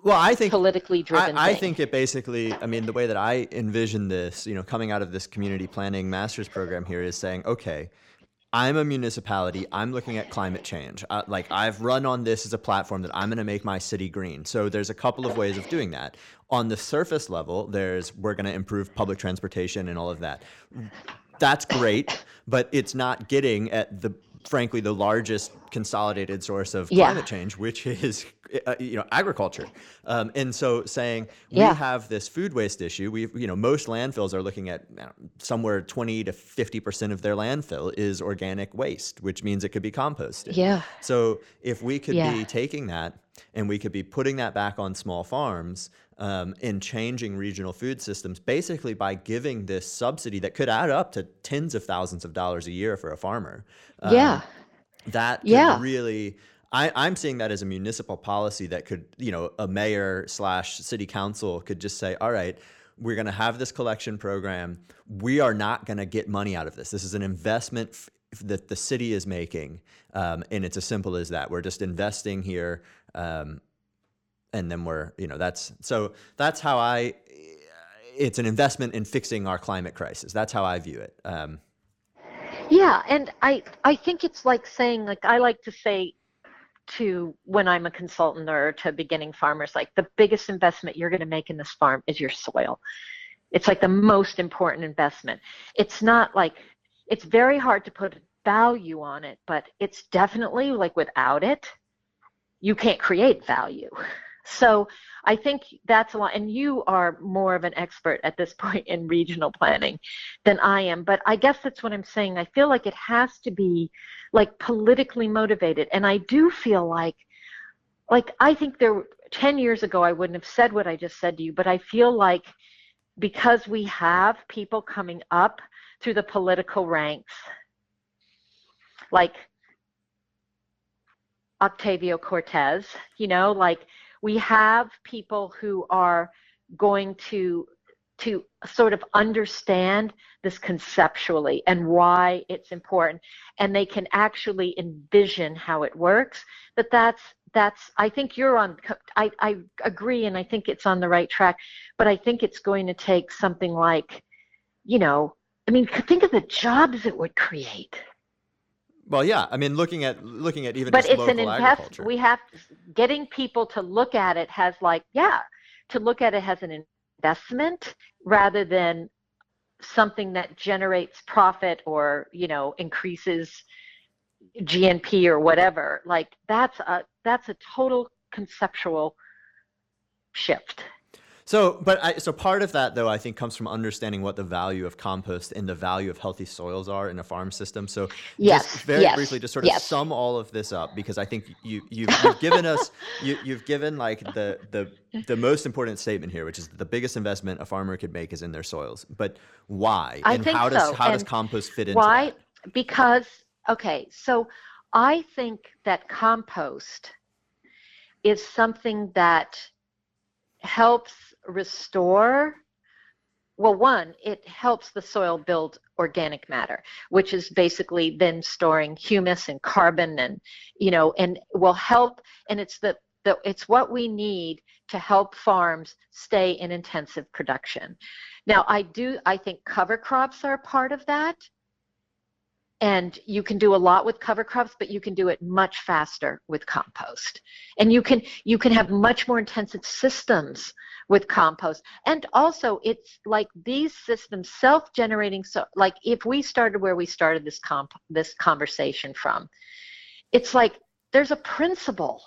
well, I think politically driven I, I think it basically, I mean, the way that I envision this, you know, coming out of this community planning master's program here is saying, okay, I'm a municipality. I'm looking at climate change. Uh, like I've run on this as a platform that I'm going to make my city green. So there's a couple of ways of doing that. On the surface level, there's we're going to improve public transportation and all of that. That's great, but it's not getting at the frankly the largest consolidated source of Yeah. climate change, which is uh, you know agriculture. Um, and so saying Yeah. we have this food waste issue. We you know most landfills are looking at know, somewhere 20 to 50 percent of their landfill is organic waste, which means it could be composted. Yeah. So if we could Yeah. be taking that and we could be putting that back on small farms um, and changing regional food systems, basically by giving this subsidy that could add up to tens of thousands of dollars a year for a farmer. um, yeah. that Yeah. really I, I'm seeing that as a municipal policy that could, you know, a mayor slash city council could just say, all right, we're going to have this collection program. We are not going to get money out of this. This is an investment f- that the city is making. Um, and it's as simple as that. We're just investing here. Um, and then we're, you know, that's so that's how I, it's an investment in fixing our climate crisis. That's how I view it. Um, Yeah, and I I think it's like saying like I like to say to when I'm a consultant or to beginning farmers like the biggest investment you're going to make in this farm is your soil. It's like the most important investment. It's not like it's very hard to put value on it, but it's definitely like without it you can't create value. So I think that's a lot and you are more of an expert at this point in regional planning than I am. But I guess that's what I'm saying. I feel like it has to be like politically motivated. And I do feel like, like, I think there, 10 years ago, I wouldn't have said what I just said to you, but I feel like because we have people coming up through the political ranks, like Ocasio-Cortez, you know, like we have people who are going to to sort of understand this conceptually and why it's important. And they can actually envision how it works. But that's that's I think you're on I, I agree and I think it's on the right track, but I think it's going to take something like, you know, I mean, think of the jobs it would create. Well, yeah. I mean, looking at looking at even but it's an invest. We have getting people to look at it has like yeah, to look at it as an investment rather than something that generates profit or you know increases GNP or whatever. Like that's a that's a total conceptual shift. So, but I, so part of that though, I think comes from understanding what the value of compost and the value of healthy soils are in a farm system. So, yes, just very yes, briefly, just sort of yes. sum all of this up because I think you you've, you've given us you, you've given like the the the most important statement here, which is the biggest investment a farmer could make is in their soils. But why? I and how does so. how and does compost fit into why? that? Because okay, so I think that compost is something that helps restore well one it helps the soil build organic matter which is basically then storing humus and carbon and you know and will help and it's the, the it's what we need to help farms stay in intensive production. Now i do i think cover crops are part of that and you can do a lot with cover crops but you can do it much faster with compost. And you can you can have much more intensive systems with compost. And also it's like these systems self-generating so like if we started where we started this comp this conversation from it's like there's a principle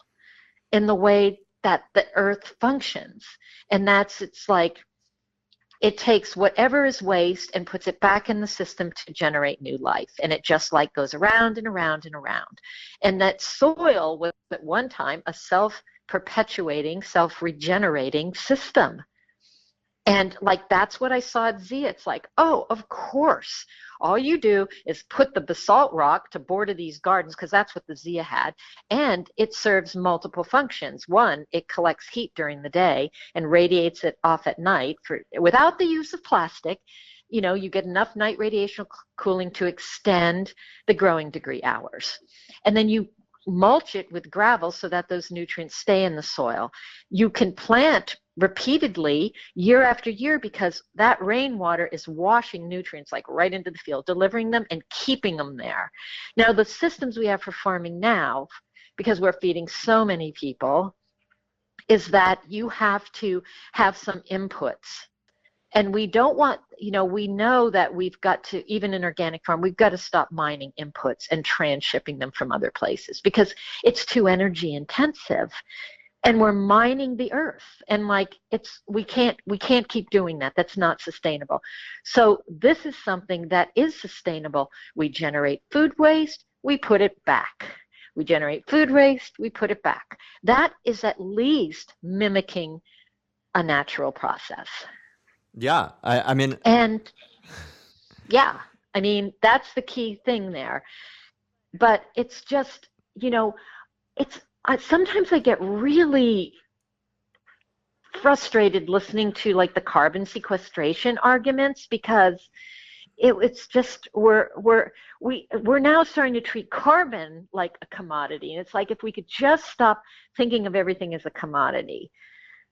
in the way that the earth functions. And that's it's like it takes whatever is waste and puts it back in the system to generate new life and it just like goes around and around and around and that soil was at one time a self perpetuating, self regenerating system. And like that's what I saw at Zia. It's like, oh, of course. All you do is put the basalt rock to border these gardens because that's what the Zia had. And it serves multiple functions. One, it collects heat during the day and radiates it off at night for without the use of plastic. You know, you get enough night radiation cooling to extend the growing degree hours. And then you mulch it with gravel so that those nutrients stay in the soil. You can plant repeatedly year after year because that rainwater is washing nutrients like right into the field, delivering them and keeping them there. Now, the systems we have for farming now, because we're feeding so many people, is that you have to have some inputs and we don't want you know we know that we've got to even in organic farm we've got to stop mining inputs and transshipping them from other places because it's too energy intensive. And we're mining the earth. And like it's we can't we can't keep doing that. That's not sustainable. So this is something that is sustainable. We generate food waste. We put it back. We generate food waste. We put it back. That is at least mimicking a natural process yeah, I, I mean, and yeah, I mean that's the key thing there. But it's just, you know, it's I, sometimes I get really frustrated listening to like the carbon sequestration arguments because it, it's just we're we're we we're now starting to treat carbon like a commodity and it's like if we could just stop thinking of everything as a commodity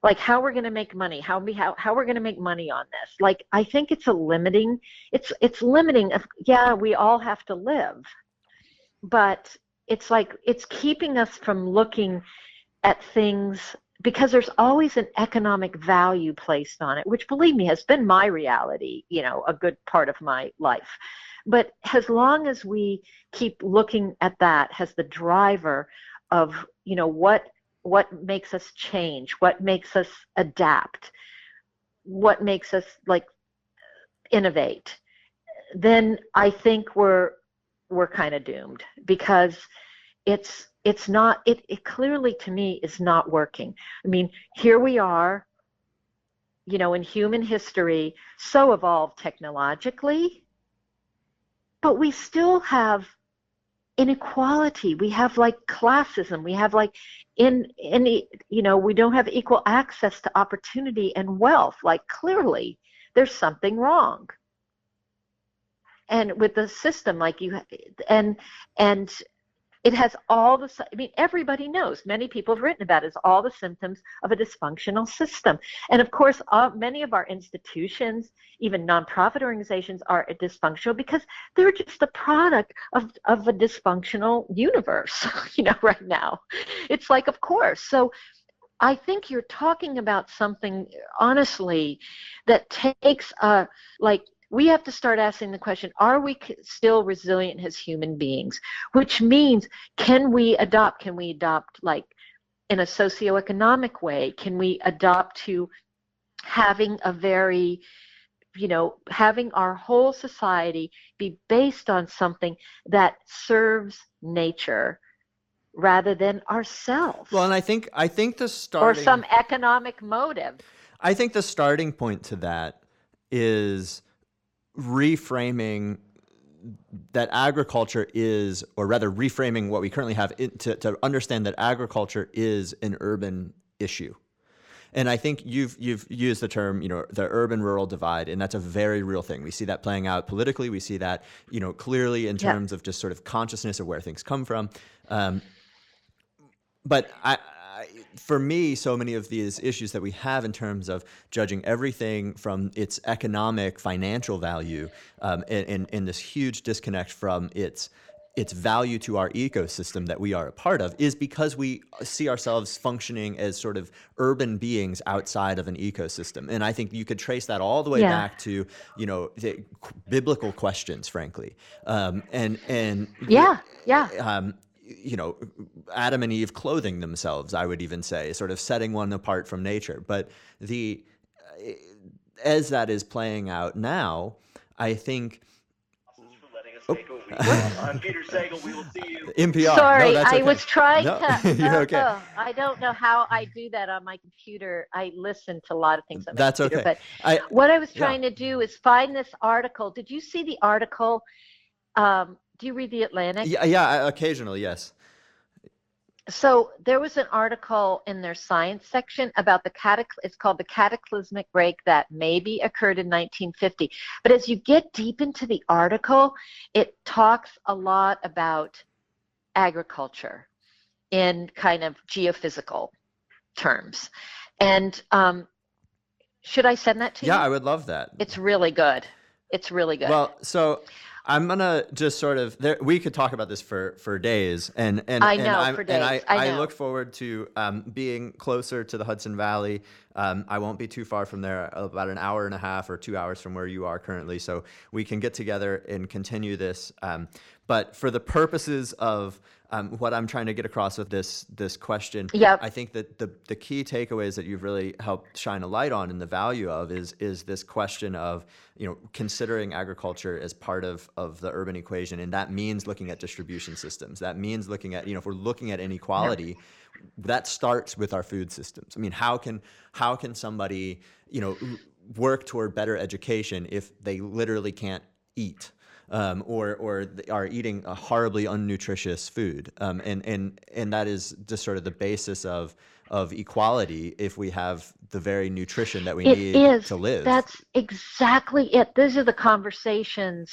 like how we're going to make money how we how, how we're going to make money on this. Like i think it's a limiting it's it's limiting of yeah we all have to live but it's like it's keeping us from looking at things because there's always an economic value placed on it which believe me has been my reality you know a good part of my life. But as long as we keep looking at that as the driver of you know what what makes us change what makes us adapt what makes us like innovate then i think we're we're kind of doomed because it's it's not it, it clearly to me is not working. I mean here we are you know in human history so evolved technologically but we still have inequality. We have like classism. We have like in any you know we don't have equal access to opportunity and wealth. Like clearly there's something wrong. And with the system like you and and it has all the i mean everybody knows. Many people have written about it, is all the symptoms of a dysfunctional system. And of course uh, many of our institutions even nonprofit organizations are dysfunctional because they're just the product of, of a dysfunctional universe you know right now. It's like of course. So I think you're talking about something honestly that takes a like we have to start asking the question are we still resilient as human beings? Which means can we adopt can we adopt like in a socioeconomic way can we adopt to having a very you know having our whole society be based on something that serves nature rather than ourselves? Well and i think i think the starting or some economic motive. I think the starting point to that is reframing that agriculture is, or rather reframing what we currently have to, to understand that agriculture is an urban issue. And I think you've you've used the term, you know, the urban-rural divide, and that's a very real thing. We see that playing out politically. We see that, you know, clearly in terms yeah. of just sort of consciousness of where things come from. Um, but I, for me, so many of these issues that we have in terms of judging everything from its economic, financial value, um, and, and, this huge disconnect from its its value to our ecosystem that we are a part of is because we see ourselves functioning as sort of urban beings outside of an ecosystem. And i think you could trace that all the way yeah. back to you know biblical questions frankly. Um, and and yeah yeah. um, you know, Adam and Eve clothing themselves, I would even say, sort of setting one apart from nature. But the as that is playing out now, I think. Oh. I'm Peter Sagal. We will see you. NPR. Sorry, no, I was trying no, to. you're okay. Uh, I don't know how I do that on my computer. I listen to a lot of things on my That's computer. okay. But I, what I was trying yeah. to do is find this article. Did you see the article? Um, do you read the Atlantic? Yeah, yeah, occasionally, yes. So there was an article in their science section about the cataclysm it's called the cataclysmic break that maybe occurred in 1950 but as you get deep into the article it talks a lot about agriculture in kind of geophysical terms. And um, should i send that to yeah, you? Yeah i would love that. It's really good. It's really good. Well so I'm gonna just sort of there, we could talk about this for for days, and and I know and for days. And I, I, I, look forward to um, being closer to the Hudson Valley. Um, I won't be too far from there, about an hour and a half or two hours from where you are currently, so we can get together and continue this. Um, but for the purposes of um, what I'm trying to get across with this this question, yep. I think that the the key takeaways that you've really helped shine a light on and the value of is is this question of you know considering agriculture as part of of the urban equation, and that means looking at distribution systems. That means looking at you know if we're looking at inequality. That starts with our food systems. I mean, how can how can somebody you know work toward better education if they literally can't eat? Um, or or are eating a horribly unnutritious food, um, and and and that is just sort of the basis of of equality if we have the very nutrition that we it need is. to live. That's exactly it. These are the conversations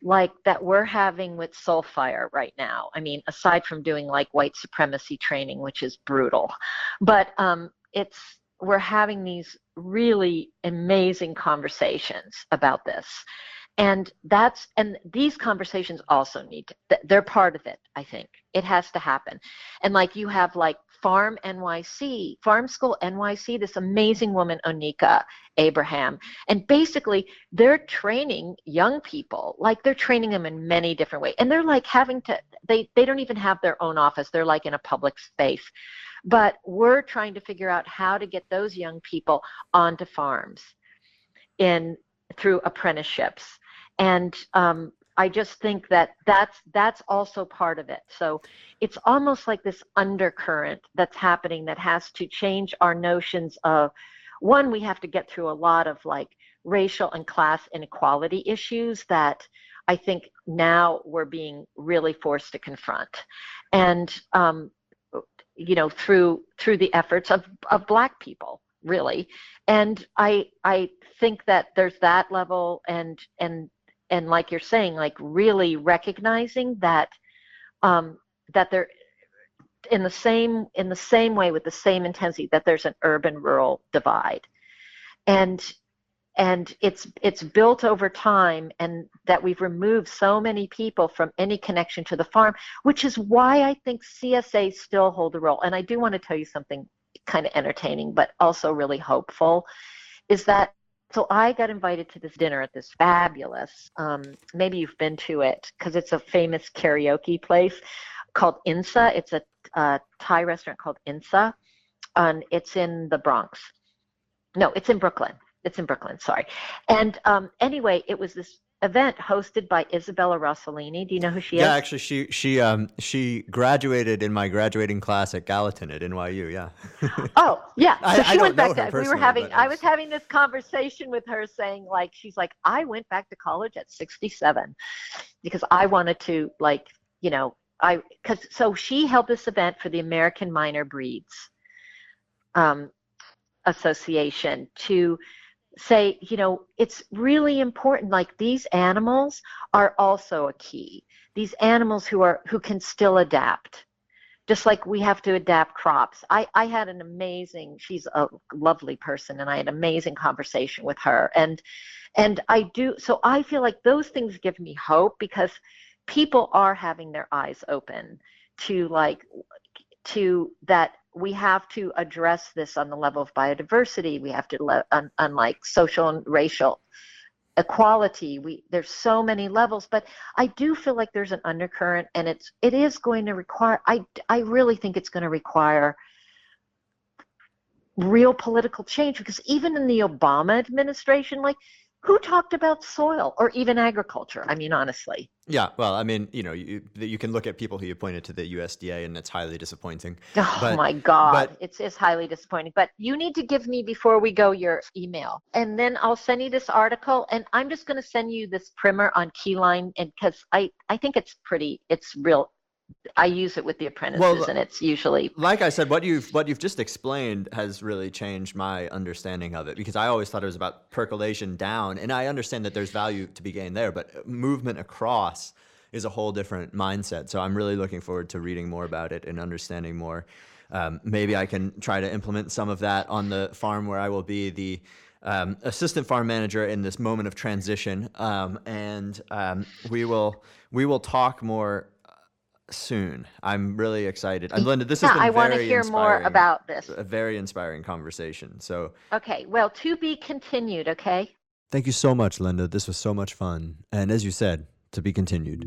like that we're having with Soul Fire right now. I mean, aside from doing like white supremacy training, which is brutal, but um, it's we're having these really amazing conversations about this and that's and these conversations also need to, they're part of it i think. It has to happen. And like you have like farm nyc farm school nyc this amazing woman onika abraham. And basically they're training young people like they're training them in many different ways. And they're like having to they they don't even have their own office. They're like in a public space. But we're trying to figure out how to get those young people onto farms in through apprenticeships and um, I just think that that's that's also part of it. So it's almost like this undercurrent that's happening that has to change our notions of one. We have to get through a lot of like racial and class inequality issues that I think now we're being really forced to confront, and um, you know through through the efforts of of Black people really. And I I think that there's that level and and and like you're saying like really recognizing that um, that there in the same in the same way with the same intensity that there's an urban rural divide. And and it's it's built over time and that we've removed so many people from any connection to the farm which is why i think csa still hold a role. And i do want to tell you something kind of entertaining but also really hopeful is that so i got invited to this dinner at this fabulous um, maybe you've been to it because it's a famous karaoke place called insa. It's a, a thai restaurant called insa and it's in the bronx. No it's in brooklyn. It's in Brooklyn, sorry. And um, anyway, it was this event hosted by Isabella Rossellini. Do you know who she yeah, is? Yeah, actually, she she um she graduated in my graduating class at Gallatin at NYU. Yeah. oh yeah, so I, she I went back. To, we were having. I was having this conversation with her, saying like, she's like, I went back to college at 67 because I wanted to like, you know, I because so she held this event for the American Minor Breeds um, Association to say, you know, it's really important. Like these animals are also a key. These animals who are who can still adapt, just like we have to adapt crops. I I had an amazing. She's a lovely person, and I had an amazing conversation with her. And and I do. So I feel like those things give me hope because people are having their eyes open to like to that we have to address this on the level of biodiversity. We have to, un- unlike social and racial equality, we there's so many levels. But I do feel like there's an undercurrent, and it's it is going to require. I I really think it's going to require real political change because even in the Obama administration, like who talked about soil or even agriculture? I mean, honestly. Yeah, well, I mean, you know, you, you can look at people who you pointed to the USDA, and it's highly disappointing. Oh but, my God, but, it's it's highly disappointing. But you need to give me before we go your email, and then I'll send you this article, and I'm just going to send you this primer on keyline, and because I I think it's pretty, it's real I use it with the apprentices, well, and it's usually like I said. What you've what you've just explained has really changed my understanding of it because I always thought it was about percolation down, and I understand that there's value to be gained there, but movement across is a whole different mindset. So I'm really looking forward to reading more about it and understanding more. Um, maybe I can try to implement some of that on the farm where I will be the um, assistant farm manager in this moment of transition, um, and um, we will we will talk more soon. I'm really excited. i Lynda. This yeah, has been I want to hear more about this. A very inspiring conversation. So okay, well, to be continued. Okay. Thank you so much, Lynda. This was so much fun, and as you said, to be continued.